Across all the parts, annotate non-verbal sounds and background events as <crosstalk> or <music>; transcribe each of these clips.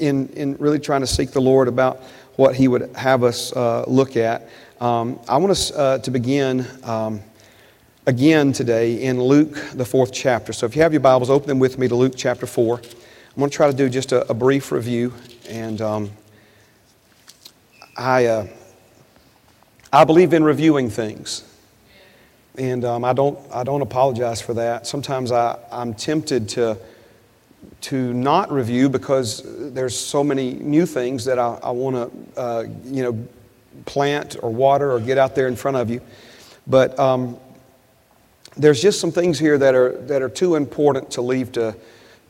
in, in really trying to seek the Lord about what He would have us uh, look at. Um, I want us uh, to begin um, again today in Luke, the fourth chapter. So if you have your Bibles, open them with me to Luke chapter 4. I'm going to try to do just a, a brief review. And um, I, uh, I believe in reviewing things. And um, I, don't, I don't apologize for that. Sometimes I, I'm tempted to to not review because there's so many new things that I, I want to, uh, you know, plant or water or get out there in front of you. But um, there's just some things here that are, that are too important to leave to,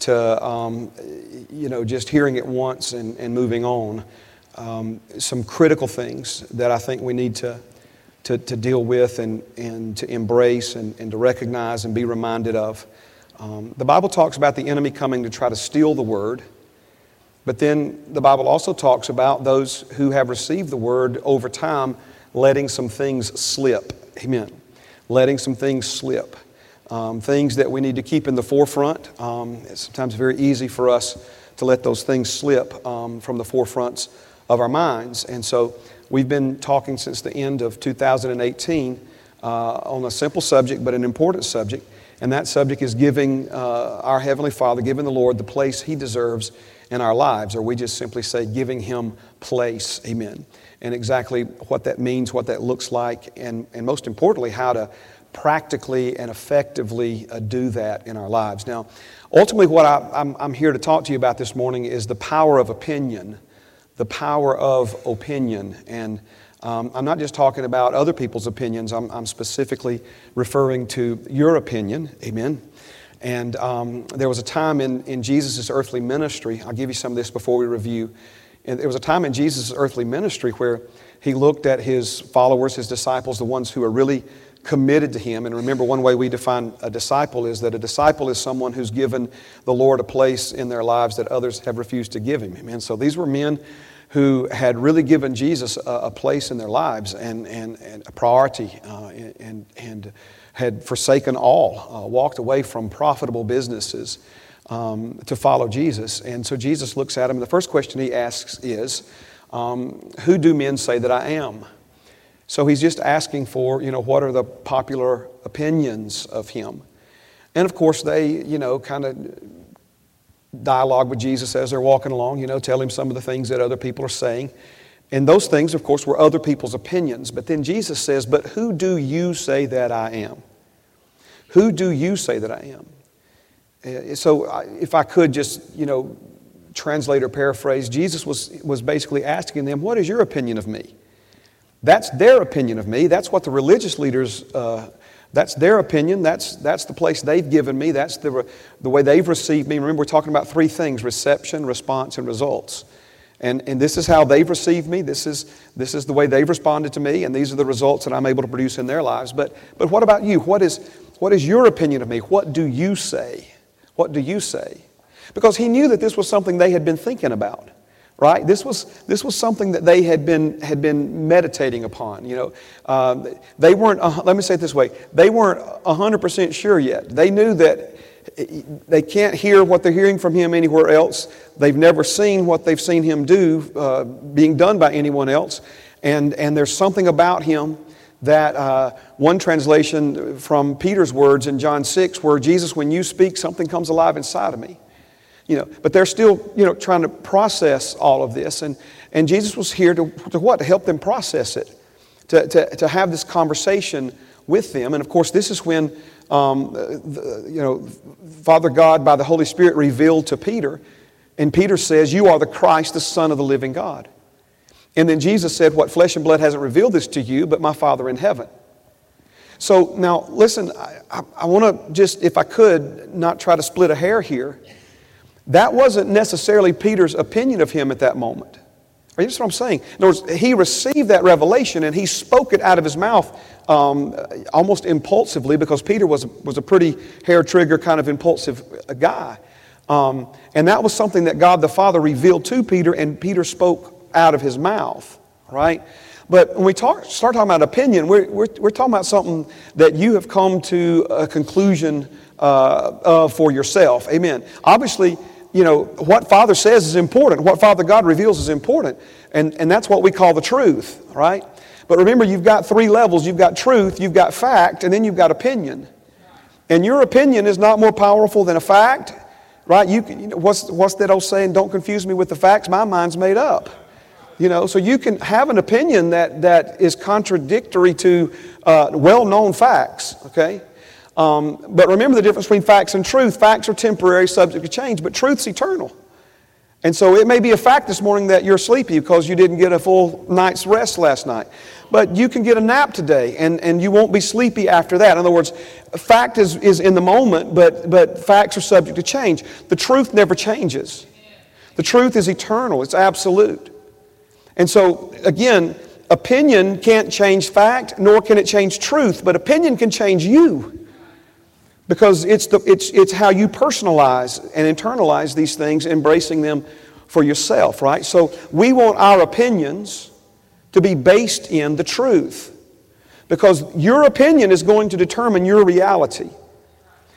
to um, you know, just hearing it once and, and moving on. Um, some critical things that I think we need to, to, to deal with and, and to embrace and, and to recognize and be reminded of. Um, the Bible talks about the enemy coming to try to steal the word, but then the Bible also talks about those who have received the word over time letting some things slip. Amen. Letting some things slip. Um, things that we need to keep in the forefront. Um, it's sometimes very easy for us to let those things slip um, from the forefronts of our minds. And so we've been talking since the end of 2018 uh, on a simple subject, but an important subject and that subject is giving uh, our Heavenly Father, giving the Lord the place He deserves in our lives, or we just simply say giving Him place. Amen. And exactly what that means, what that looks like, and, and most importantly, how to practically and effectively uh, do that in our lives. Now, ultimately, what I, I'm, I'm here to talk to you about this morning is the power of opinion. The power of opinion. And um, I'm not just talking about other people's opinions, I'm, I'm specifically referring to your opinion. Amen. And um, there was a time in, in Jesus' earthly ministry, I'll give you some of this before we review. And there was a time in Jesus' earthly ministry where he looked at his followers, his disciples, the ones who are really committed to him. And remember, one way we define a disciple is that a disciple is someone who's given the Lord a place in their lives that others have refused to give him. Amen. So these were men who had really given Jesus a, a place in their lives and, and, and a priority uh, and, and had forsaken all, uh, walked away from profitable businesses um, to follow Jesus. And so Jesus looks at him, and the first question he asks is, um, Who do men say that I am? So he's just asking for, you know, what are the popular opinions of him? And of course, they, you know, kind of dialogue with Jesus as they're walking along, you know, tell him some of the things that other people are saying. And those things, of course, were other people's opinions. But then Jesus says, But who do you say that I am? Who do you say that I am? Uh, so, if I could just, you know, translate or paraphrase, Jesus was, was basically asking them, What is your opinion of me? That's their opinion of me. That's what the religious leaders uh, that's their opinion. That's, that's the place they've given me. That's the, the way they've received me. Remember, we're talking about three things reception, response, and results. And, and this is how they've received me. This is, this is the way they've responded to me. And these are the results that I'm able to produce in their lives. But, but what about you? What is, what is your opinion of me? What do you say? What do you say? Because he knew that this was something they had been thinking about right? This was, this was something that they had been, had been meditating upon. You know, um, they weren't, uh, let me say it this way, they weren't 100% sure yet. They knew that they can't hear what they're hearing from him anywhere else. They've never seen what they've seen him do uh, being done by anyone else. And, and there's something about him that uh, one translation from Peter's words in John 6, where Jesus, when you speak, something comes alive inside of me. You know, but they're still, you know, trying to process all of this. And, and Jesus was here to, to what? To help them process it, to, to, to have this conversation with them. And of course, this is when, um, the, you know, Father God, by the Holy Spirit, revealed to Peter. And Peter says, You are the Christ, the Son of the living God. And then Jesus said, What flesh and blood hasn't revealed this to you, but my Father in heaven. So now, listen, I, I, I want to just, if I could, not try to split a hair here. That wasn't necessarily Peter's opinion of him at that moment. Are you what I'm saying? In other words, he received that revelation and he spoke it out of his mouth um, almost impulsively because Peter was, was a pretty hair trigger kind of impulsive guy. Um, and that was something that God the Father revealed to Peter, and Peter spoke out of his mouth, right? But when we talk, start talking about opinion, we're, we're, we're talking about something that you have come to a conclusion uh, uh, for yourself. Amen. Obviously, you know, what Father says is important. What Father God reveals is important. And, and that's what we call the truth, right? But remember, you've got three levels you've got truth, you've got fact, and then you've got opinion. And your opinion is not more powerful than a fact, right? You, you know, what's, what's that old saying? Don't confuse me with the facts, my mind's made up. You know, so you can have an opinion that, that is contradictory to uh, well known facts, okay? Um, but remember the difference between facts and truth. Facts are temporary, subject to change, but truth's eternal. And so it may be a fact this morning that you're sleepy because you didn't get a full night's rest last night. But you can get a nap today and, and you won't be sleepy after that. In other words, fact is, is in the moment, but, but facts are subject to change. The truth never changes. The truth is eternal, it's absolute. And so, again, opinion can't change fact, nor can it change truth, but opinion can change you. Because it's, the, it's, it's how you personalize and internalize these things, embracing them for yourself, right? So we want our opinions to be based in the truth. Because your opinion is going to determine your reality.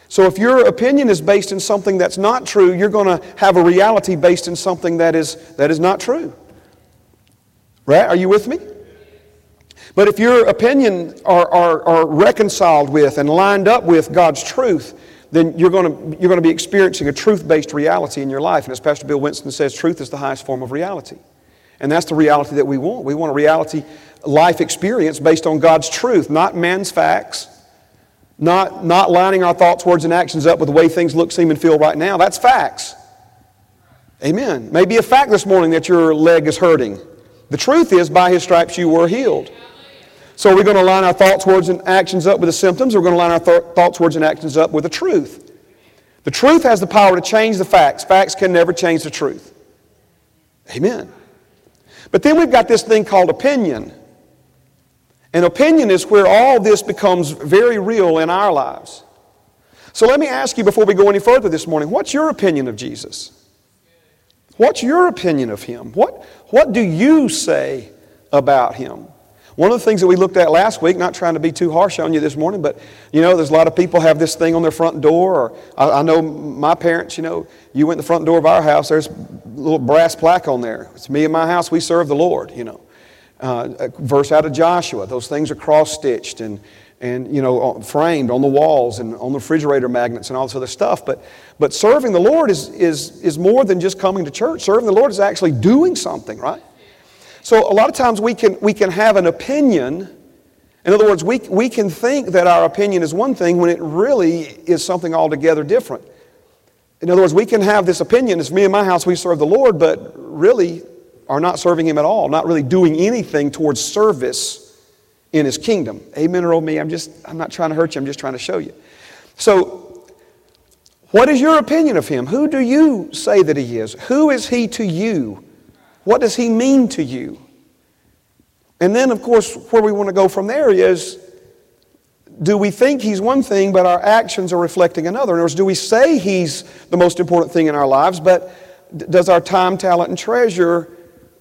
So if your opinion is based in something that's not true, you're going to have a reality based in something that is, that is not true. Right? Are you with me? But if your opinion are, are, are reconciled with and lined up with God's truth, then you're going to, you're going to be experiencing a truth based reality in your life. And as Pastor Bill Winston says, truth is the highest form of reality. And that's the reality that we want. We want a reality life experience based on God's truth, not man's facts, not, not lining our thoughts, words, and actions up with the way things look, seem, and feel right now. That's facts. Amen. Maybe a fact this morning that your leg is hurting. The truth is, by his stripes you were healed. So we're going to line our thoughts, words, and actions up with the symptoms. We're going to line our th- thoughts, words, and actions up with the truth. The truth has the power to change the facts. Facts can never change the truth. Amen. But then we've got this thing called opinion. And opinion is where all this becomes very real in our lives. So let me ask you before we go any further this morning what's your opinion of Jesus? What's your opinion of him? What, what do you say about him? One of the things that we looked at last week, not trying to be too harsh on you this morning, but you know, there's a lot of people have this thing on their front door. Or I, I know my parents, you know, you went to the front door of our house, there's a little brass plaque on there. It's me and my house, we serve the Lord, you know. Uh, verse out of Joshua. Those things are cross stitched and, and you know, framed on the walls and on the refrigerator magnets and all this other stuff. But, but serving the Lord is, is, is more than just coming to church. Serving the Lord is actually doing something, right? So a lot of times we can, we can have an opinion. In other words, we, we can think that our opinion is one thing when it really is something altogether different. In other words, we can have this opinion, it's me and my house, we serve the Lord, but really are not serving Him at all, not really doing anything towards service in His kingdom. Amen or oh me, I'm just, I'm not trying to hurt you, I'm just trying to show you. So, what is your opinion of Him? Who do you say that He is? Who is He to you? What does he mean to you? And then, of course, where we want to go from there is do we think he's one thing, but our actions are reflecting another? In other words, do we say he's the most important thing in our lives, but does our time, talent, and treasure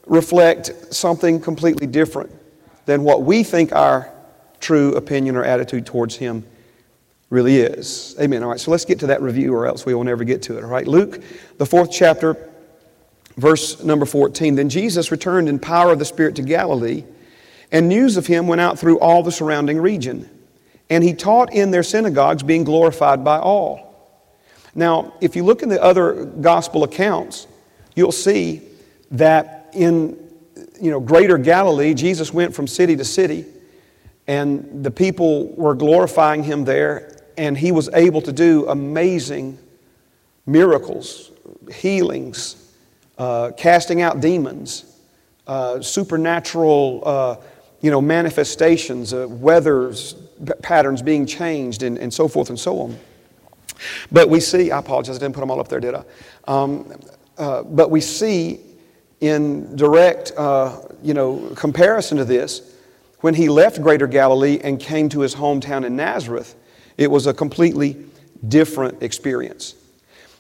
reflect something completely different than what we think our true opinion or attitude towards him really is? Amen. All right, so let's get to that review, or else we will never get to it. All right, Luke, the fourth chapter Verse number 14 Then Jesus returned in power of the Spirit to Galilee, and news of him went out through all the surrounding region. And he taught in their synagogues, being glorified by all. Now, if you look in the other gospel accounts, you'll see that in you know, greater Galilee, Jesus went from city to city, and the people were glorifying him there, and he was able to do amazing miracles, healings, uh, casting out demons, uh, supernatural uh, you know, manifestations, uh, weathers, patterns being changed, and, and so forth and so on. But we see, I apologize, I didn't put them all up there, did I? Um, but we see in direct you know, comparison to this, when he left Greater Galilee and came to his hometown in Nazareth, it was a completely different experience.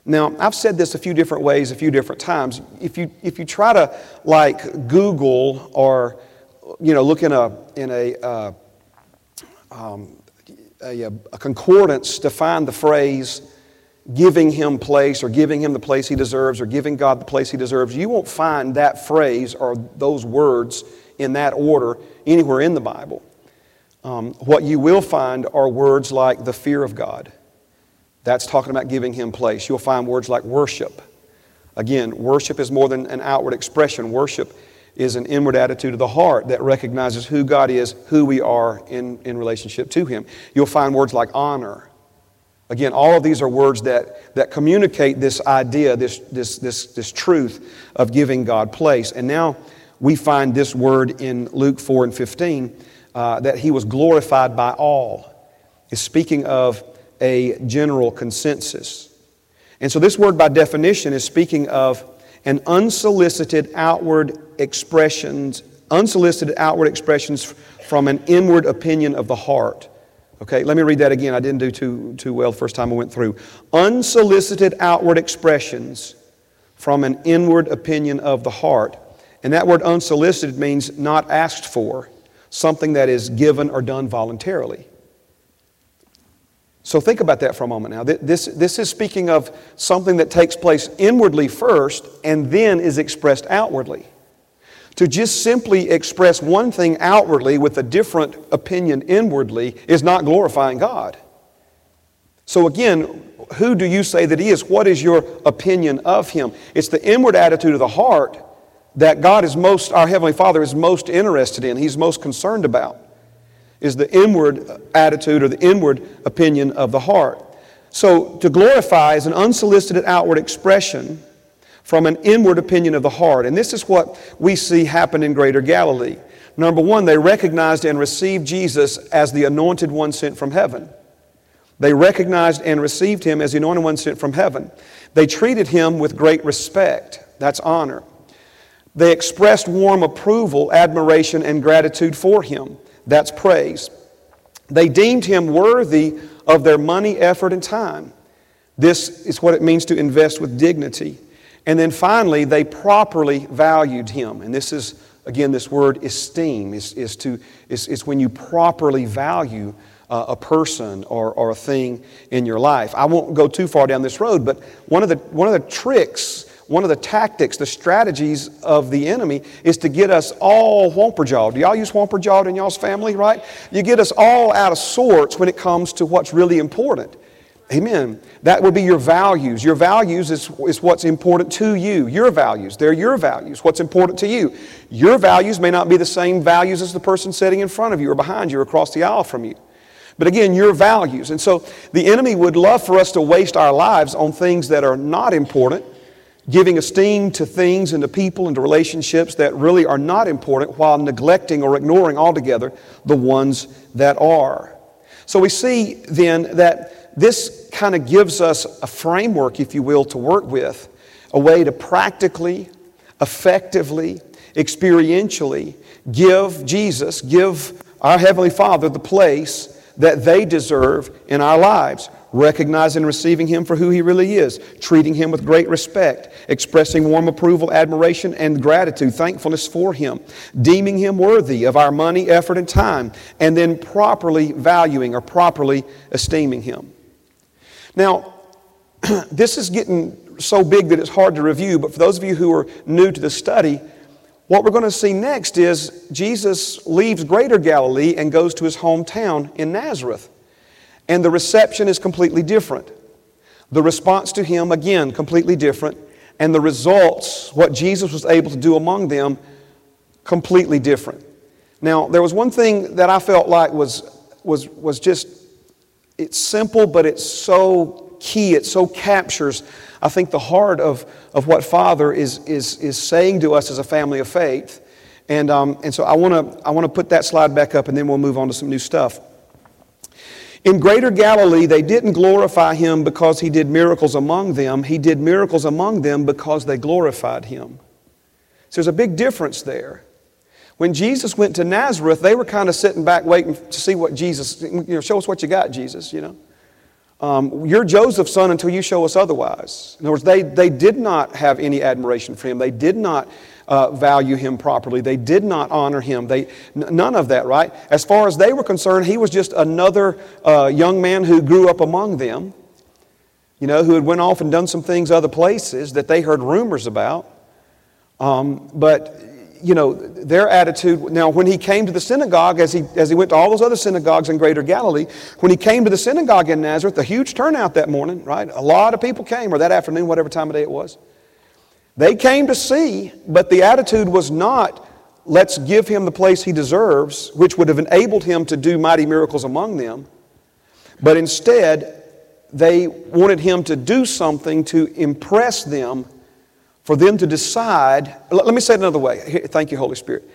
Now, I've said this a few different ways, a few different times. If you, if you try to like Google or, you know, look in a, in a, uh, um, a, a, concordance to find the phrase, giving him place or giving him the place he deserves or giving God the place he deserves, you won't find that phrase or those words in that order anywhere in the Bible. Um, what you will find are words like the fear of God. That's talking about giving him place. You'll find words like worship. Again, worship is more than an outward expression. Worship is an inward attitude of the heart that recognizes who God is, who we are in, in relationship to Him. You'll find words like honor. Again, all of these are words that, that communicate this idea, this, this, this, this truth of giving God place. And now we find this word in Luke 4 and 15 uh, that He was glorified by all. Is speaking of a general consensus. And so this word, by definition, is speaking of an unsolicited outward expressions, unsolicited outward expressions from an inward opinion of the heart. Okay, let me read that again. I didn't do too, too well the first time I went through. Unsolicited outward expressions from an inward opinion of the heart. And that word unsolicited means not asked for, something that is given or done voluntarily. So think about that for a moment now. This, this is speaking of something that takes place inwardly first and then is expressed outwardly. To just simply express one thing outwardly with a different opinion inwardly is not glorifying God. So, again, who do you say that He is? What is your opinion of Him? It's the inward attitude of the heart that God is most, our Heavenly Father is most interested in, He's most concerned about, is the inward attitude or the inward opinion of the heart. So, to glorify is an unsolicited outward expression from an inward opinion of the heart. And this is what we see happen in Greater Galilee. Number one, they recognized and received Jesus as the anointed one sent from heaven. They recognized and received him as the anointed one sent from heaven. They treated him with great respect. That's honor. They expressed warm approval, admiration, and gratitude for him. That's praise. They deemed him worthy of their money, effort, and time. This is what it means to invest with dignity. And then finally, they properly valued him. And this is, again, this word esteem is, is, to, is, is when you properly value uh, a person or, or a thing in your life. I won't go too far down this road, but one of the, one of the tricks, one of the tactics, the strategies of the enemy is to get us all whomper jawed. Do y'all use whomper jawed in y'all's family, right? You get us all out of sorts when it comes to what's really important. Amen. That would be your values. Your values is, is what's important to you. Your values. They're your values. What's important to you. Your values may not be the same values as the person sitting in front of you or behind you or across the aisle from you. But again, your values. And so the enemy would love for us to waste our lives on things that are not important, giving esteem to things and to people and to relationships that really are not important while neglecting or ignoring altogether the ones that are. So we see then that this kind of gives us a framework, if you will, to work with, a way to practically, effectively, experientially give Jesus, give our Heavenly Father the place that they deserve in our lives, recognizing and receiving Him for who He really is, treating Him with great respect, expressing warm approval, admiration, and gratitude, thankfulness for Him, deeming Him worthy of our money, effort, and time, and then properly valuing or properly esteeming Him. Now, <clears throat> this is getting so big that it's hard to review, but for those of you who are new to the study, what we're going to see next is Jesus leaves Greater Galilee and goes to his hometown in Nazareth. And the reception is completely different. The response to him, again, completely different. And the results, what Jesus was able to do among them, completely different. Now, there was one thing that I felt like was, was, was just it's simple, but it's so key. It so captures, I think, the heart of, of what Father is, is, is saying to us as a family of faith. And, um, and so I want to I wanna put that slide back up and then we'll move on to some new stuff. In Greater Galilee, they didn't glorify him because he did miracles among them. He did miracles among them because they glorified him. So there's a big difference there. When Jesus went to Nazareth, they were kind of sitting back waiting to see what Jesus, you know, show us what you got, Jesus, you know. Um, you're Joseph's son until you show us otherwise. In other words, they, they did not have any admiration for him. They did not uh, value him properly. They did not honor him. They, n- none of that, right? As far as they were concerned, he was just another uh, young man who grew up among them. you know, who had went off and done some things other places that they heard rumors about. Um, but, you know, their attitude, now when he came to the synagogue, as he, as he went to all those other synagogues in greater Galilee, when he came to the synagogue in Nazareth, a huge turnout that morning, right? A lot of people came, or that afternoon, whatever time of day it was. They came to see, but the attitude was not, let's give him the place he deserves, which would have enabled him to do mighty miracles among them. But instead, they wanted him to do something to impress them, for them to decide. Let me say it another way. Thank you, Holy Spirit.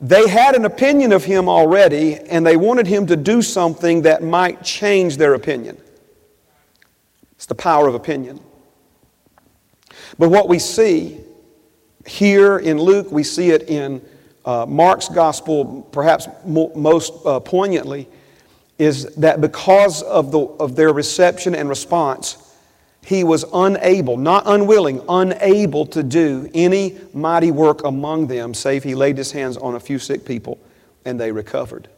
They had an opinion of him already, and they wanted him to do something that might change their opinion. It's the power of opinion. But what we see here in Luke, we see it in uh, Mark's gospel, perhaps mo- most uh, poignantly, is that because of, the, of their reception and response, he was unable, not unwilling, unable to do any mighty work among them, save he laid his hands on a few sick people and they recovered.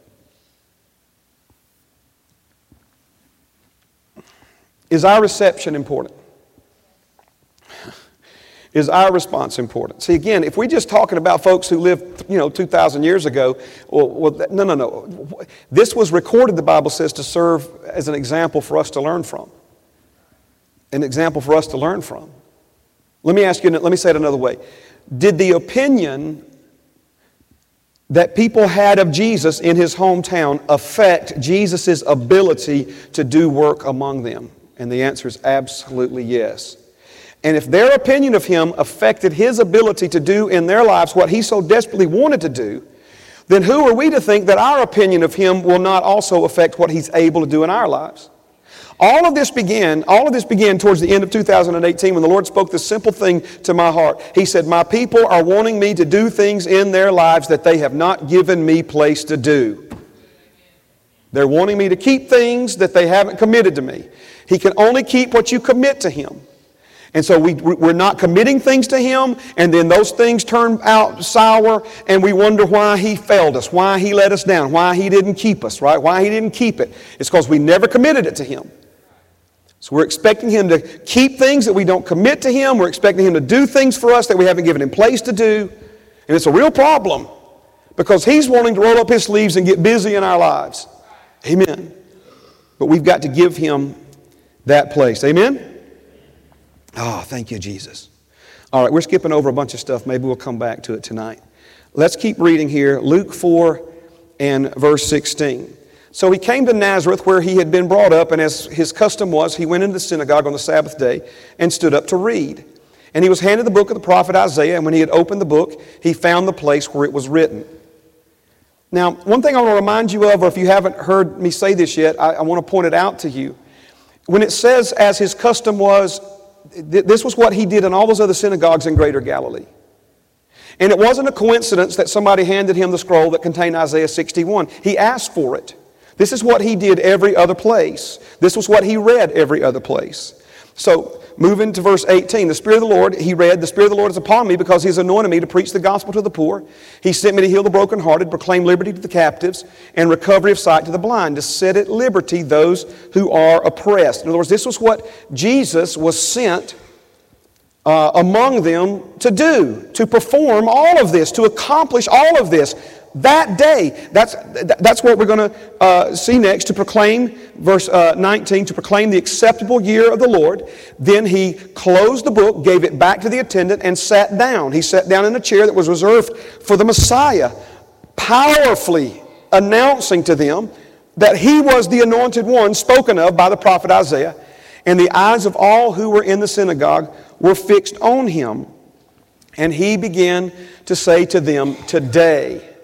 Is our reception important? <laughs> Is our response important? See, again, if we're just talking about folks who lived, you know, 2,000 years ago, well, well, no, no, no. This was recorded, the Bible says, to serve as an example for us to learn from. An example for us to learn from. Let me ask you, let me say it another way. Did the opinion that people had of Jesus in his hometown affect Jesus' ability to do work among them? And the answer is absolutely yes. And if their opinion of him affected his ability to do in their lives what he so desperately wanted to do, then who are we to think that our opinion of him will not also affect what he's able to do in our lives? All of this began, all of this began towards the end of 2018 when the Lord spoke this simple thing to my heart. He said, My people are wanting me to do things in their lives that they have not given me place to do. They're wanting me to keep things that they haven't committed to me. He can only keep what you commit to him. And so we, we're not committing things to Him, and then those things turn out sour, and we wonder why He failed us, why He let us down, why He didn't keep us, right? Why He didn't keep it. It's because we never committed it to Him. So we're expecting Him to keep things that we don't commit to Him. We're expecting Him to do things for us that we haven't given Him place to do. And it's a real problem because He's wanting to roll up His sleeves and get busy in our lives. Amen. But we've got to give Him that place. Amen? Oh, thank you, Jesus. All right, we're skipping over a bunch of stuff. Maybe we'll come back to it tonight. Let's keep reading here. Luke 4 and verse 16. So he came to Nazareth where he had been brought up, and as his custom was, he went into the synagogue on the Sabbath day and stood up to read. And he was handed the book of the prophet Isaiah, and when he had opened the book, he found the place where it was written. Now, one thing I want to remind you of, or if you haven't heard me say this yet, I, I want to point it out to you. When it says, as his custom was, this was what he did in all those other synagogues in greater Galilee. And it wasn't a coincidence that somebody handed him the scroll that contained Isaiah 61. He asked for it. This is what he did every other place. This was what he read every other place. So, moving to verse 18, the Spirit of the Lord, he read, The Spirit of the Lord is upon me because He has anointed me to preach the gospel to the poor. He sent me to heal the brokenhearted, proclaim liberty to the captives, and recovery of sight to the blind, to set at liberty those who are oppressed. In other words, this was what Jesus was sent uh, among them to do, to perform all of this, to accomplish all of this. That day, that's, that's what we're going to uh, see next to proclaim, verse uh, 19, to proclaim the acceptable year of the Lord. Then he closed the book, gave it back to the attendant, and sat down. He sat down in a chair that was reserved for the Messiah, powerfully announcing to them that he was the anointed one spoken of by the prophet Isaiah. And the eyes of all who were in the synagogue were fixed on him. And he began to say to them, Today,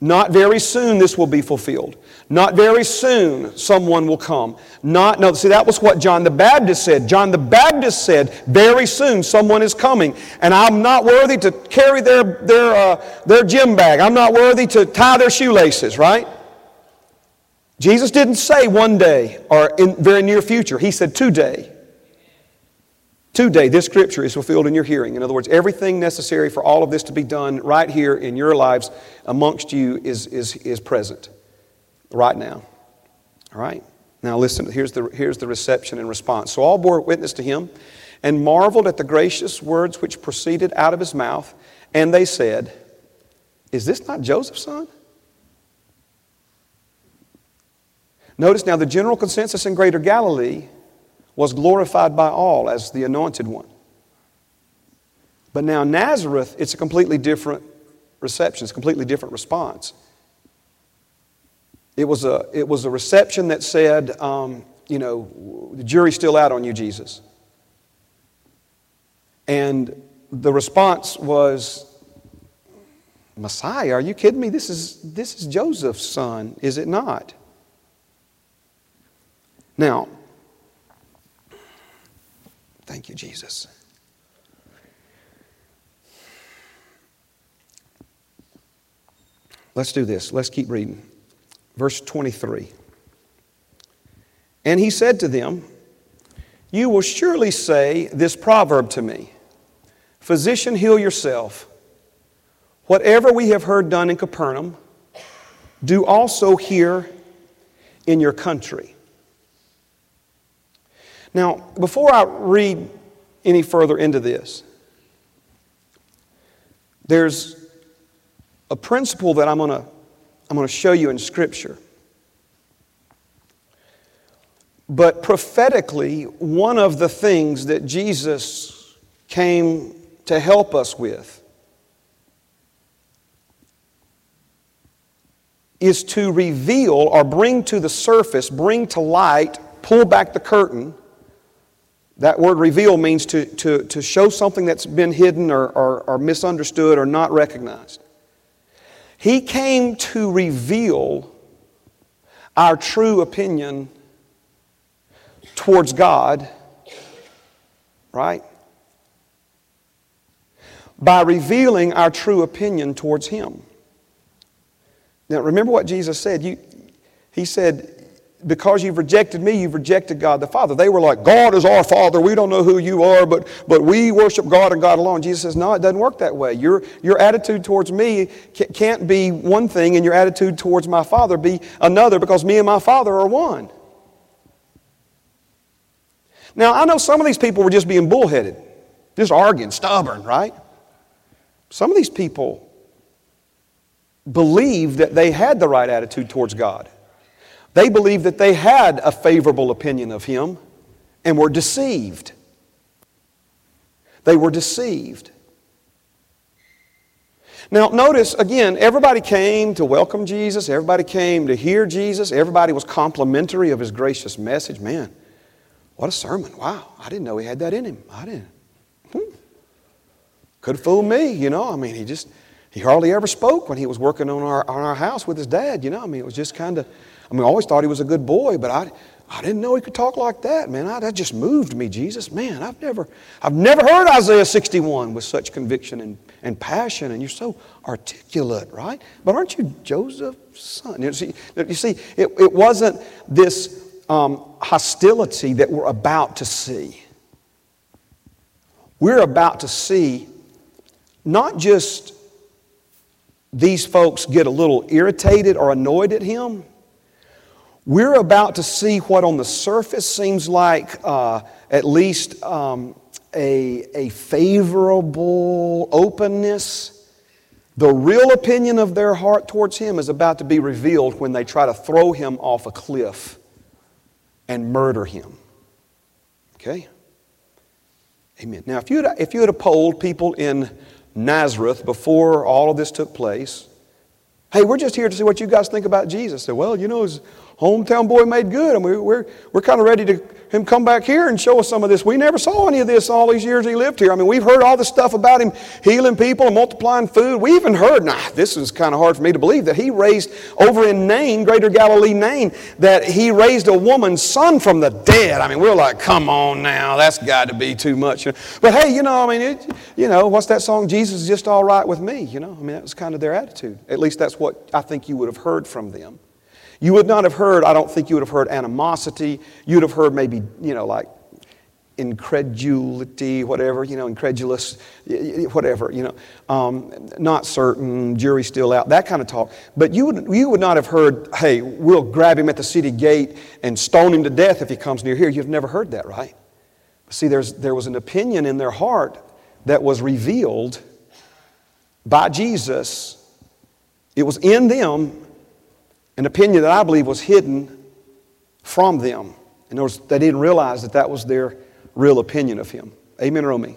not very soon this will be fulfilled. Not very soon someone will come. Not, no, see, that was what John the Baptist said. John the Baptist said, very soon someone is coming, and I'm not worthy to carry their, their, uh, their gym bag. I'm not worthy to tie their shoelaces, right? Jesus didn't say one day or in very near future. He said today. Today, this scripture is fulfilled in your hearing. In other words, everything necessary for all of this to be done right here in your lives amongst you is, is, is present right now. All right? Now, listen, here's the, here's the reception and response. So all bore witness to him and marveled at the gracious words which proceeded out of his mouth. And they said, Is this not Joseph's son? Notice now the general consensus in Greater Galilee was glorified by all as the anointed one. But now, Nazareth, it's a completely different reception, it's a completely different response. It was a, it was a reception that said, um, you know, the jury's still out on you, Jesus. And the response was, Messiah, are you kidding me? This is, this is Joseph's son, is it not? Now, thank you, Jesus. Let's do this. Let's keep reading. Verse 23. And he said to them, You will surely say this proverb to me Physician, heal yourself. Whatever we have heard done in Capernaum, do also here in your country. Now, before I read any further into this, there's a principle that I'm going to I'm going to show you in Scripture. But prophetically, one of the things that Jesus came to help us with is to reveal or bring to the surface, bring to light, pull back the curtain. That word reveal means to, to, to show something that's been hidden or, or, or misunderstood or not recognized. He came to reveal our true opinion towards God, right? By revealing our true opinion towards Him. Now, remember what Jesus said. You, he said, because you've rejected me, you've rejected God the Father. They were like, God is our Father. We don't know who you are, but, but we worship God and God alone. Jesus says, No, it doesn't work that way. Your, your attitude towards me can't be one thing, and your attitude towards my Father be another, because me and my Father are one. Now, I know some of these people were just being bullheaded, just arguing, stubborn, right? Some of these people believed that they had the right attitude towards God. They believed that they had a favorable opinion of him and were deceived. They were deceived. Now, notice again, everybody came to welcome Jesus, everybody came to hear Jesus, everybody was complimentary of his gracious message. Man, what a sermon. Wow, I didn't know he had that in him. I didn't. Hmm. Could fooled me, you know. I mean, he just, he hardly ever spoke when he was working on our, on our house with his dad, you know. I mean, it was just kind of I mean, I always thought he was a good boy, but I, I didn't know he could talk like that, man. I, that just moved me, Jesus. Man, I've never, I've never heard Isaiah 61 with such conviction and, and passion, and you're so articulate, right? But aren't you Joseph's son? You see, you see it, it wasn't this um, hostility that we're about to see. We're about to see not just these folks get a little irritated or annoyed at him we're about to see what on the surface seems like uh, at least um, a, a favorable openness. The real opinion of their heart towards Him is about to be revealed when they try to throw Him off a cliff and murder Him. Okay? Amen. Now, if you had, if you had polled people in Nazareth before all of this took place, hey, we're just here to see what you guys think about Jesus. Well, you know, hometown boy made good, and we, we're, we're kind of ready to him come back here and show us some of this. We never saw any of this all these years he lived here. I mean, we've heard all this stuff about him healing people and multiplying food. We even heard, now this is kind of hard for me to believe, that he raised over in Nain, Greater Galilee, Nain, that he raised a woman's son from the dead. I mean, we're like, come on now, that's got to be too much. But hey, you know, I mean, it, you know, what's that song? Jesus is just all right with me. You know, I mean, that was kind of their attitude. At least that's what I think you would have heard from them. You would not have heard, I don't think you would have heard animosity. You'd have heard maybe, you know, like incredulity, whatever, you know, incredulous, whatever, you know, um, not certain, jury still out, that kind of talk. But you would, you would not have heard, hey, we'll grab him at the city gate and stone him to death if he comes near here. You've never heard that, right? See, there's, there was an opinion in their heart that was revealed by Jesus. It was in them, an opinion that I believe was hidden from them. In other words, they didn't realize that that was their real opinion of him. Amen or me?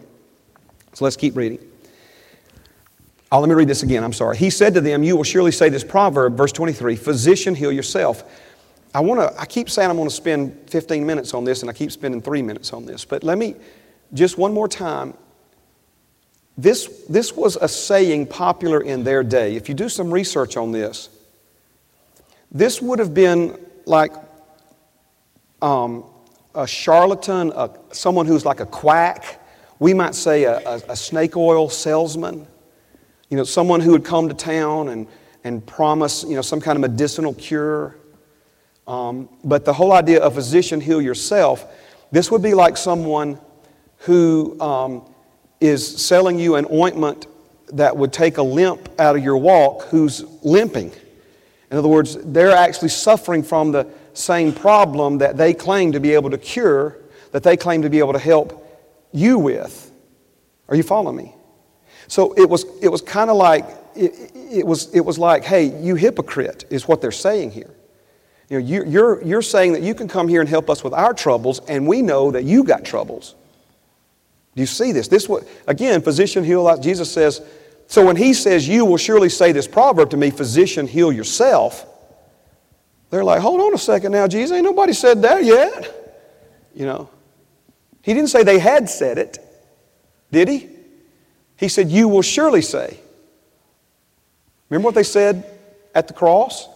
So let's keep reading. Oh, let me read this again. I'm sorry. He said to them, You will surely say this proverb, verse 23 Physician, heal yourself. I want to, I keep saying I'm going to spend 15 minutes on this, and I keep spending three minutes on this. But let me, just one more time. This, this was a saying popular in their day. If you do some research on this, this would have been like um, a charlatan, a, someone who's like a quack. We might say a, a, a snake oil salesman. You know, someone who would come to town and, and promise, you know, some kind of medicinal cure. Um, but the whole idea of physician heal yourself, this would be like someone who um, is selling you an ointment that would take a limp out of your walk who's limping. In other words, they're actually suffering from the same problem that they claim to be able to cure, that they claim to be able to help you with. Are you following me? So it was, it was kind of like, it, it, was, it was like, hey, you hypocrite, is what they're saying here. You know, you, you're, you're saying that you can come here and help us with our troubles, and we know that you got troubles. Do you see this? This what again, physician heal. Jesus says. So when he says, "You will surely say this proverb to me, physician, heal yourself," they're like, "Hold on a second now, Jesus. Ain't nobody said that yet." You know, he didn't say they had said it, did he? He said, "You will surely say." Remember what they said at the cross?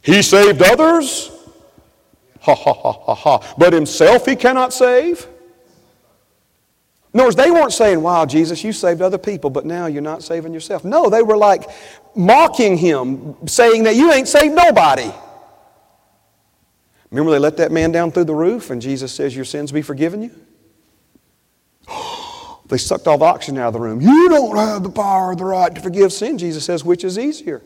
He saved others. Ha ha ha ha ha. But himself he cannot save. In other words, they weren't saying, Wow, Jesus, you saved other people, but now you're not saving yourself. No, they were like mocking him, saying that you ain't saved nobody. Remember, they let that man down through the roof, and Jesus says, Your sins be forgiven you? <gasps> they sucked all the oxygen out of the room. You don't have the power or the right to forgive sin. Jesus says, Which is easier?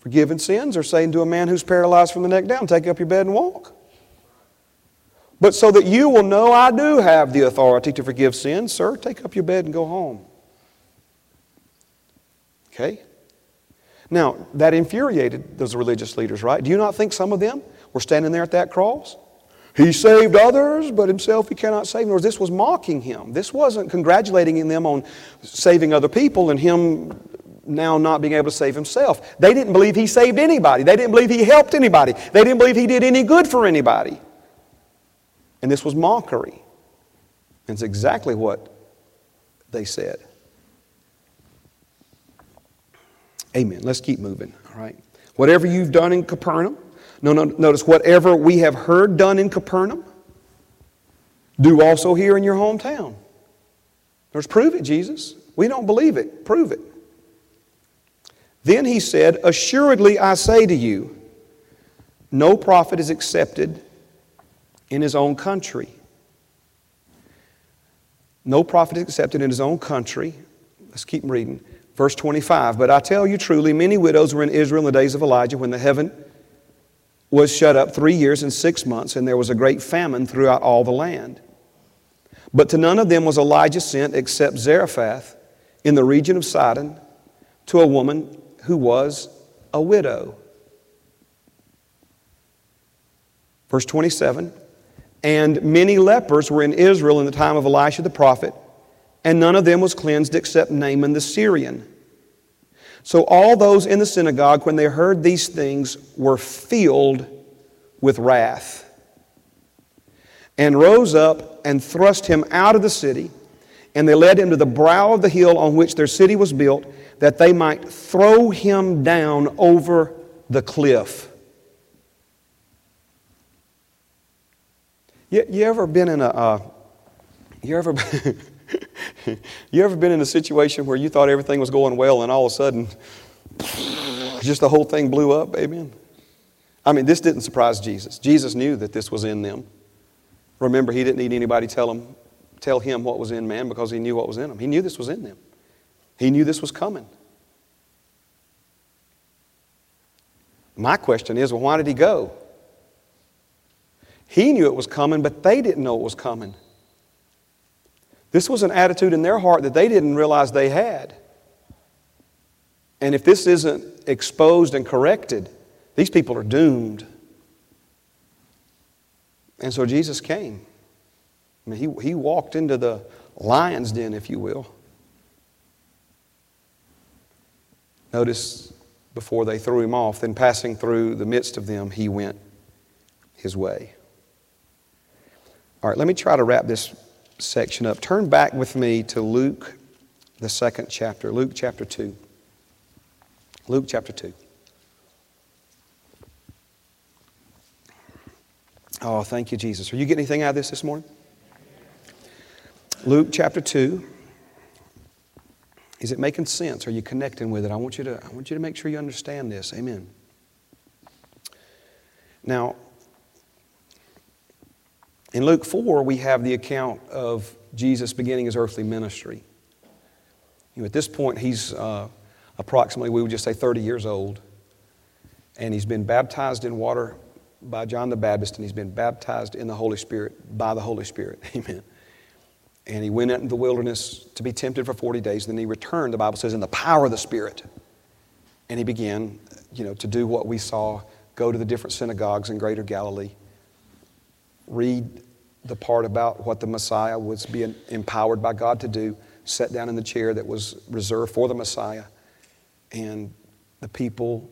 Forgiving sins or saying to a man who's paralyzed from the neck down, Take up your bed and walk? But so that you will know I do have the authority to forgive sins, sir, take up your bed and go home. Okay? Now, that infuriated those religious leaders, right? Do you not think some of them were standing there at that cross? He saved others, but himself he cannot save. In other words, this was mocking him. This wasn't congratulating them on saving other people and him now not being able to save himself. They didn't believe he saved anybody. They didn't believe he helped anybody. They didn't believe he did any good for anybody. And this was mockery. And it's exactly what they said. Amen. Let's keep moving, all right? Whatever you've done in Capernaum, no, no, notice whatever we have heard done in Capernaum, do also here in your hometown. There's prove it, Jesus. We don't believe it. Prove it. Then he said, Assuredly I say to you, no prophet is accepted in his own country. No prophet is accepted in his own country. Let's keep reading. Verse 25. But I tell you truly, many widows were in Israel in the days of Elijah when the heaven was shut up three years and six months, and there was a great famine throughout all the land. But to none of them was Elijah sent except Zarephath in the region of Sidon to a woman who was a widow. Verse 27 and many lepers were in Israel in the time of Elisha the prophet, and none of them was cleansed except Naaman the Syrian. So all those in the synagogue, when they heard these things, were filled with wrath, and rose up and thrust him out of the city. And they led him to the brow of the hill on which their city was built, that they might throw him down over the cliff. You, you ever been in a, uh, you ever, <laughs> you ever been in a situation where you thought everything was going well and all of a sudden, <laughs> just the whole thing blew up? Amen. I mean, this didn't surprise Jesus. Jesus knew that this was in them. Remember, he didn't need anybody tell him, tell him what was in man because he knew what was in him. He knew this was in them. He knew this was coming. My question is, well, why did he go? He knew it was coming, but they didn't know it was coming. This was an attitude in their heart that they didn't realize they had. And if this isn't exposed and corrected, these people are doomed. And so Jesus came. I mean, he, he walked into the lion's den, if you will. Notice before they threw him off, then passing through the midst of them, he went his way. All right, let me try to wrap this section up. Turn back with me to Luke, the second chapter, Luke chapter 2. Luke chapter 2. Oh, thank you, Jesus. Are you getting anything out of this this morning? Luke chapter 2. Is it making sense? Are you connecting with it? I want you to, I want you to make sure you understand this. Amen. Now, in Luke 4, we have the account of Jesus beginning his earthly ministry. You know, at this point, he's uh, approximately, we would just say 30 years old, and he's been baptized in water by John the Baptist, and he's been baptized in the Holy Spirit by the Holy Spirit. <laughs> Amen. And he went out into the wilderness to be tempted for 40 days. And then he returned, the Bible says, in the power of the Spirit. And he began, you know, to do what we saw go to the different synagogues in greater Galilee, read the part about what the Messiah was being empowered by God to do, sat down in the chair that was reserved for the Messiah. And the people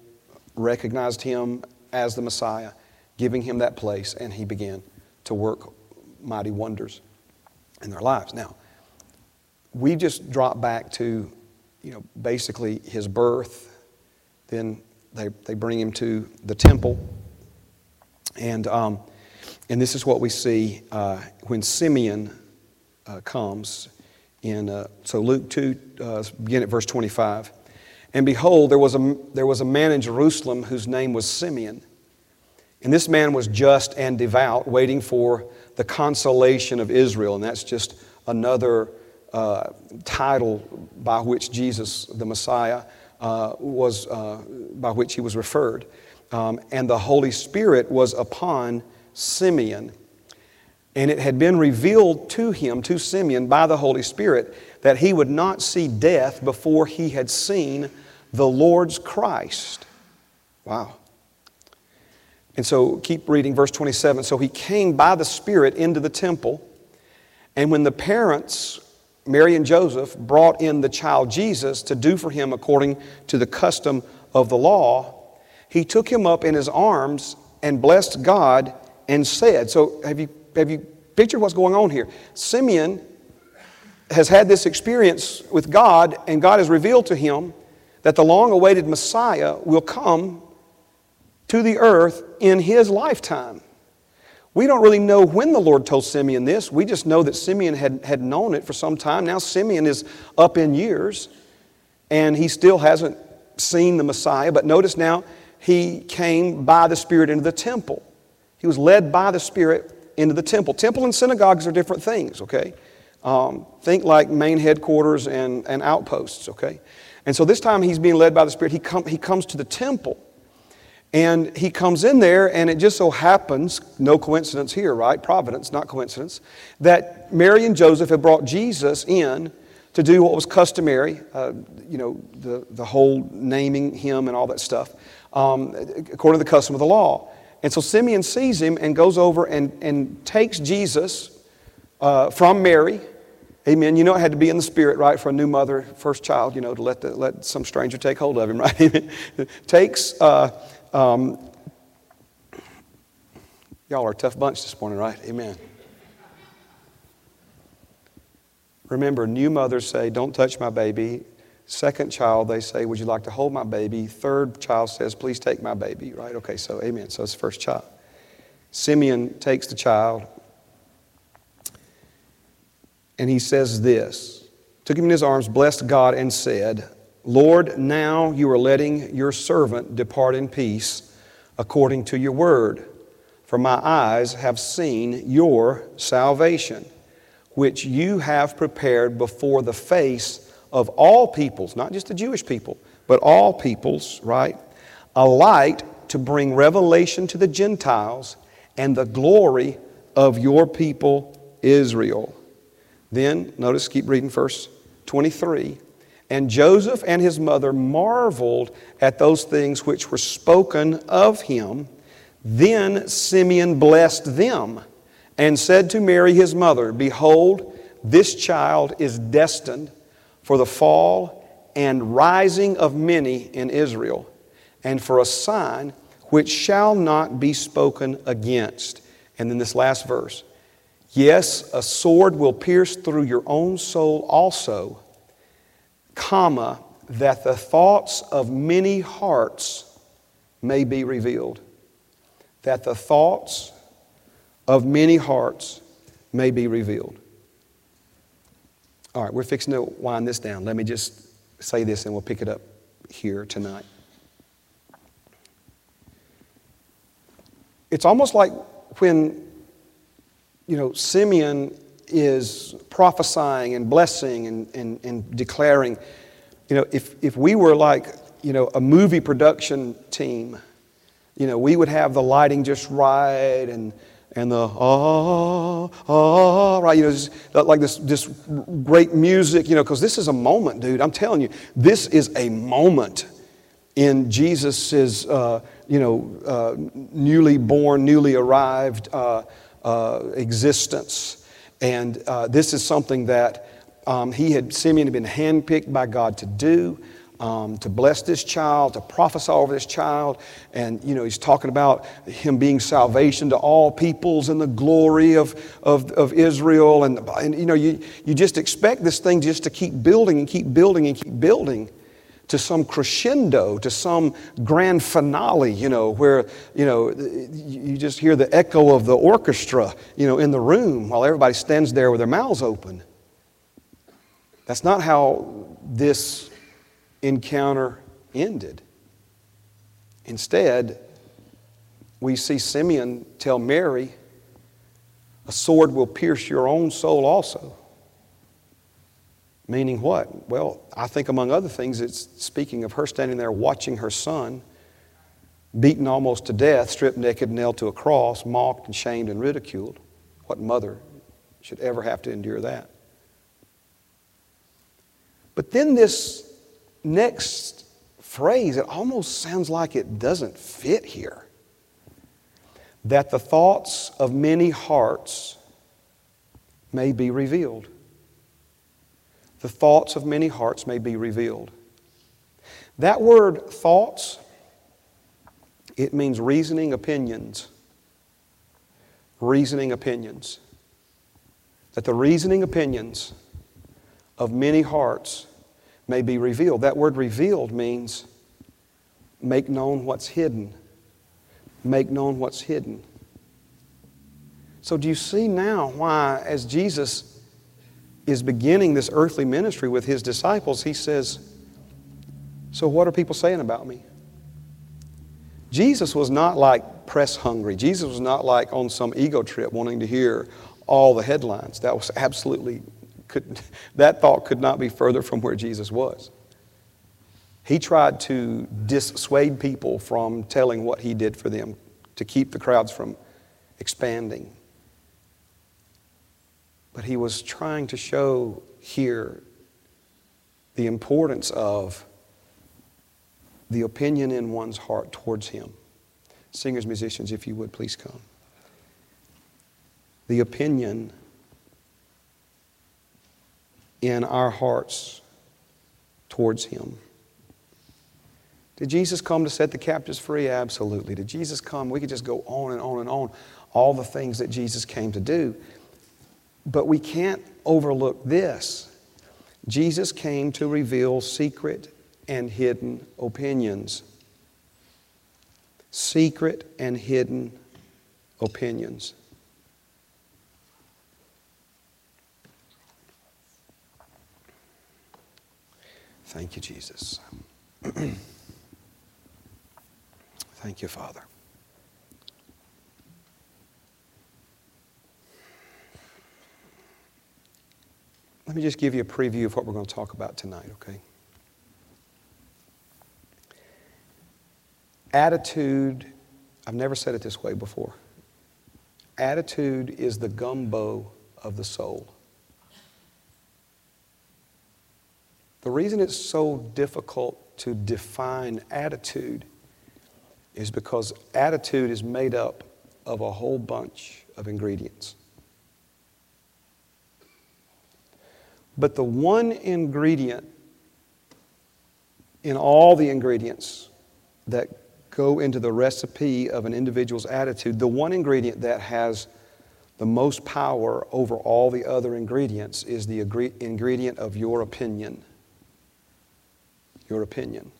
recognized him as the Messiah, giving him that place, and he began to work mighty wonders in their lives. Now, we just drop back to, you know, basically his birth. Then they, they bring him to the temple. And, um, and this is what we see uh, when Simeon uh, comes in, uh, so Luke 2, uh, begin at verse 25. And behold, there was, a, there was a man in Jerusalem whose name was Simeon. And this man was just and devout, waiting for the consolation of Israel. And that's just another uh, title by which Jesus, the Messiah, uh, was, by which he was referred. Um, and the Holy Spirit was upon Simeon. And it had been revealed to him, to Simeon, by the Holy Spirit, that he would not see death before he had seen the Lord's Christ. Wow. And so keep reading verse 27. So he came by the Spirit into the temple, and when the parents, Mary and Joseph, brought in the child Jesus to do for him according to the custom of the law, he took him up in his arms and blessed God and said, So have you, have you pictured what's going on here? Simeon has had this experience with God, and God has revealed to him that the long awaited Messiah will come to the earth in his lifetime. We don't really know when the Lord told Simeon this. We just know that Simeon had, had known it for some time. Now, Simeon is up in years and he still hasn't seen the Messiah. But notice now, he came by the Spirit into the temple. He was led by the Spirit into the temple. Temple and synagogues are different things, okay? Um, think like main headquarters and, and outposts, okay? And so this time he's being led by the Spirit. He, come, he comes to the temple. And he comes in there, and it just so happens, no coincidence here, right? Providence, not coincidence, that Mary and Joseph had brought Jesus in to do what was customary, uh, you know, the, the whole naming him and all that stuff, um, according to the custom of the law. And so Simeon sees him and goes over and, and takes Jesus uh, from Mary. Amen. You know, it had to be in the spirit, right, for a new mother, first child, you know, to let, the, let some stranger take hold of him, <laughs> right? takes. Uh, um, y'all are a tough bunch this morning, right? Amen. Remember, new mothers say, Don't touch my baby. Second child, they say, Would you like to hold my baby? Third child says, Please take my baby, right? Okay, so amen. So it's the first child. Simeon takes the child and he says this Took him in his arms, blessed God, and said, Lord, now you are letting your servant depart in peace according to your word. For my eyes have seen your salvation, which you have prepared before the face of all peoples, not just the Jewish people, but all peoples, right? A light to bring revelation to the Gentiles and the glory of your people Israel. Then, notice, keep reading verse 23. And Joseph and his mother marveled at those things which were spoken of him. Then Simeon blessed them and said to Mary his mother, Behold, this child is destined for the fall and rising of many in Israel, and for a sign which shall not be spoken against. And then this last verse Yes, a sword will pierce through your own soul also comma, that the thoughts of many hearts may be revealed. That the thoughts of many hearts may be revealed. All right, we're fixing to wind this down. Let me just say this and we'll pick it up here tonight. It's almost like when, you know, Simeon is prophesying and blessing and, and, and declaring. You know, if, if we were like, you know, a movie production team, you know, we would have the lighting just right and, and the ah, ah, right, you know, just, like this, this great music, you know, because this is a moment, dude. I'm telling you, this is a moment in Jesus' uh, you know, uh, newly born, newly arrived uh, uh existence. And uh, this is something that um, he had, Simeon had been handpicked by God to do. Um, to bless this child, to prophesy over this child. And, you know, he's talking about him being salvation to all peoples and the glory of, of, of Israel. And, and, you know, you, you just expect this thing just to keep building and keep building and keep building to some crescendo, to some grand finale, you know, where, you know, you just hear the echo of the orchestra, you know, in the room while everybody stands there with their mouths open. That's not how this encounter ended. Instead, we see Simeon tell Mary, a sword will pierce your own soul also. Meaning what? Well, I think among other things, it's speaking of her standing there watching her son beaten almost to death, stripped naked, nailed to a cross, mocked and shamed and ridiculed. What mother should ever have to endure that? But then this next phrase, it almost sounds like it doesn't fit here. That the thoughts of many hearts may be revealed the thoughts of many hearts may be revealed. That word thoughts, it means reasoning opinions. Reasoning opinions. That the reasoning opinions of many hearts may be revealed. That word revealed means make known what's hidden. Make known what's hidden. So, do you see now why, as Jesus is beginning this earthly ministry with his disciples, he says, So, what are people saying about me? Jesus was not like press hungry. Jesus was not like on some ego trip wanting to hear all the headlines. That was absolutely, could, that thought could not be further from where Jesus was. He tried to dissuade people from telling what he did for them, to keep the crowds from expanding. But he was trying to show here the importance of the opinion in one's heart towards him. Singers, musicians, if you would, please come. The opinion in our hearts towards him. Did Jesus come to set the captives free? Absolutely. Did Jesus come? We could just go on and on and on, all the things that Jesus came to do. But we can't overlook this. Jesus came to reveal secret and hidden opinions. Secret and hidden opinions. Thank you, Jesus. <clears throat> Thank you, Father. Let me just give you a preview of what we're going to talk about tonight, okay? Attitude, I've never said it this way before. Attitude is the gumbo of the soul. The reason it's so difficult to define attitude is because attitude is made up of a whole bunch of ingredients. But the one ingredient in all the ingredients that go into the recipe of an individual's attitude, the one ingredient that has the most power over all the other ingredients is the ingredient of your opinion. Your opinion.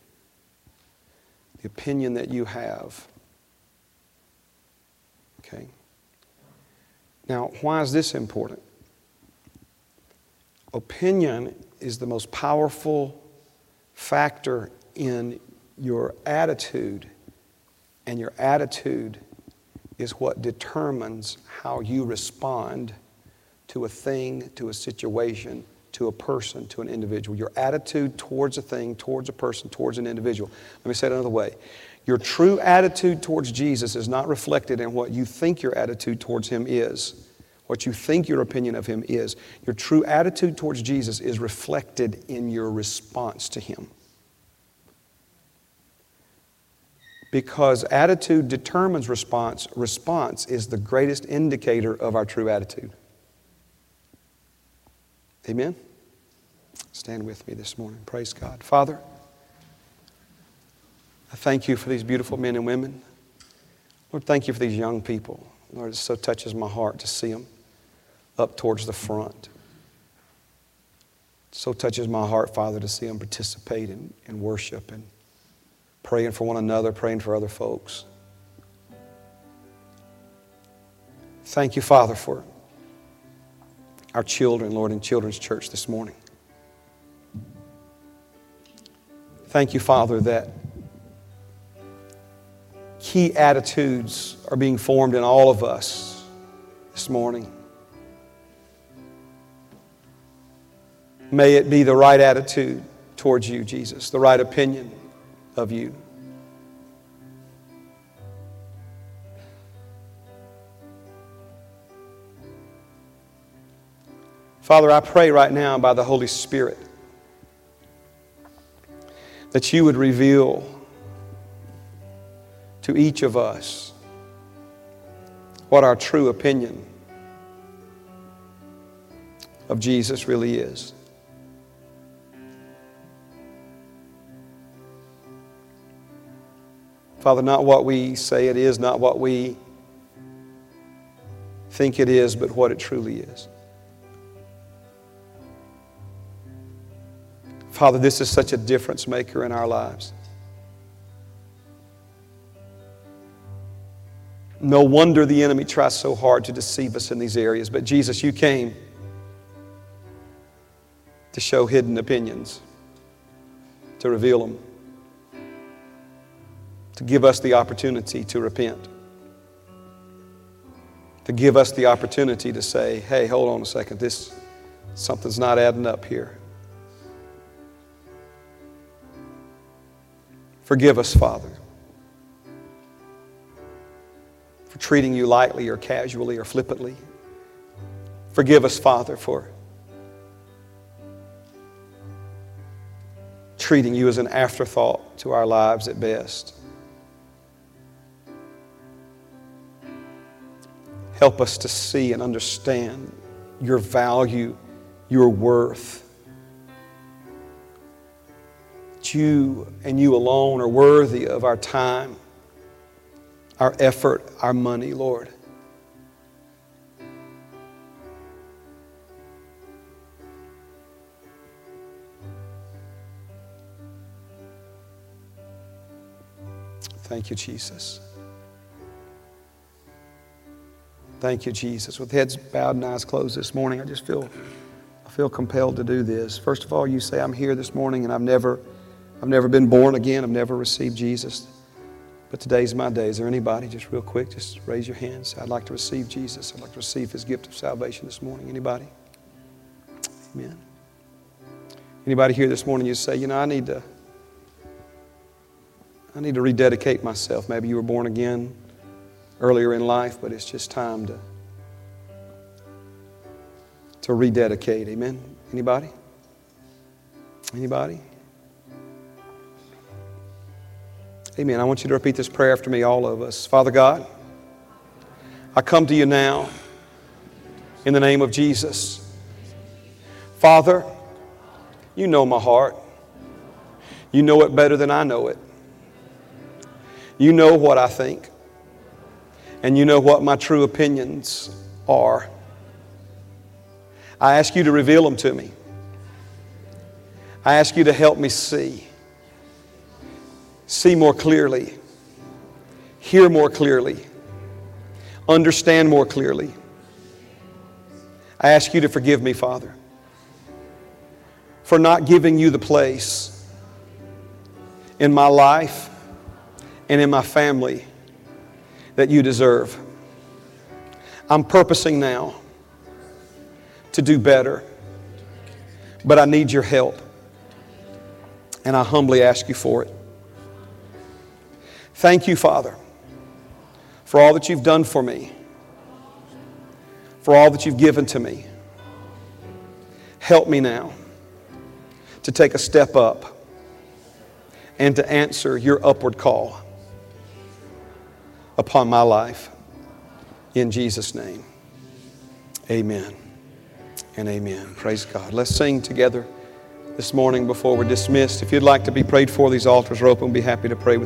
The opinion that you have. Okay? Now, why is this important? Opinion is the most powerful factor in your attitude, and your attitude is what determines how you respond to a thing, to a situation, to a person, to an individual. Your attitude towards a thing, towards a person, towards an individual. Let me say it another way. Your true attitude towards Jesus is not reflected in what you think your attitude towards Him is, what you think your opinion of Him is. Your true attitude towards Jesus is reflected in your response to Him. Because attitude determines response, response is the greatest indicator of our true attitude. Amen? Stand with me this morning. Praise God. Father, I thank you for these beautiful men and women. Lord, thank you for these young people. Lord, it so touches my heart to see them up towards the front. It so touches my heart, Father, to see them participate in, in worship and praying for one another, praying for other folks. Thank you, Father, for our children, Lord, in Children's Church this morning. Thank you, Father, that key attitudes are being formed in all of us this morning. May it be the right attitude towards you, Jesus, the right opinion of you. Father, I pray right now by the Holy Spirit that you would reveal to each of us what our true opinion of Jesus really is. Father, not what we say it is, not what we think it is, but what it truly is. Father, this is such a difference maker in our lives. No wonder the enemy tries so hard to deceive us in these areas. But Jesus, you came to show hidden opinions, to reveal them, to give us the opportunity to repent, to give us the opportunity to say, hey, hold on a second, this something's not adding up here. Forgive us, Father. for treating you lightly or casually or flippantly. Forgive us, Father, for treating you as an afterthought to our lives at best. Help us to see and understand your value, your worth. You and you alone are worthy of our time our effort, our money, Lord. Thank you, Jesus. Thank you, Jesus. With heads bowed and eyes closed this morning, I just feel I feel compelled to do this. First of all, you say, I'm here this morning and I've never I've never been born again, I've never received Jesus. But today's my day. Is there anybody, just real quick, just raise your hands? I'd like to receive Jesus. I'd like to receive his gift of salvation this morning. Anybody? Amen. Anybody here this morning, you say, you know, I need to, I need to rededicate myself. Maybe you were born again earlier in life, but it's just time to, to rededicate. Amen. Anybody? Anybody? Amen. I want you to repeat this prayer after me, all of us. Father God, I come to you now in the name of Jesus. Father, you know my heart. You know it better than I know it. You know what I think. And you know what my true opinions are. I ask you to reveal them to me. I ask you to help me see. See more clearly. Hear more clearly. Understand more clearly. I ask you to forgive me, Father, for not giving you the place in my life and in my family that you deserve. I'm purposing now to do better, but I need your help, and I humbly ask you for it. Thank you, Father, for all that you've done for me, for all that you've given to me. Help me now to take a step up and to answer your upward call upon my life. In Jesus' name, amen and amen. Praise God. Let's sing together this morning before we're dismissed. If you'd like to be prayed for, these altars are open. We'll be happy to pray with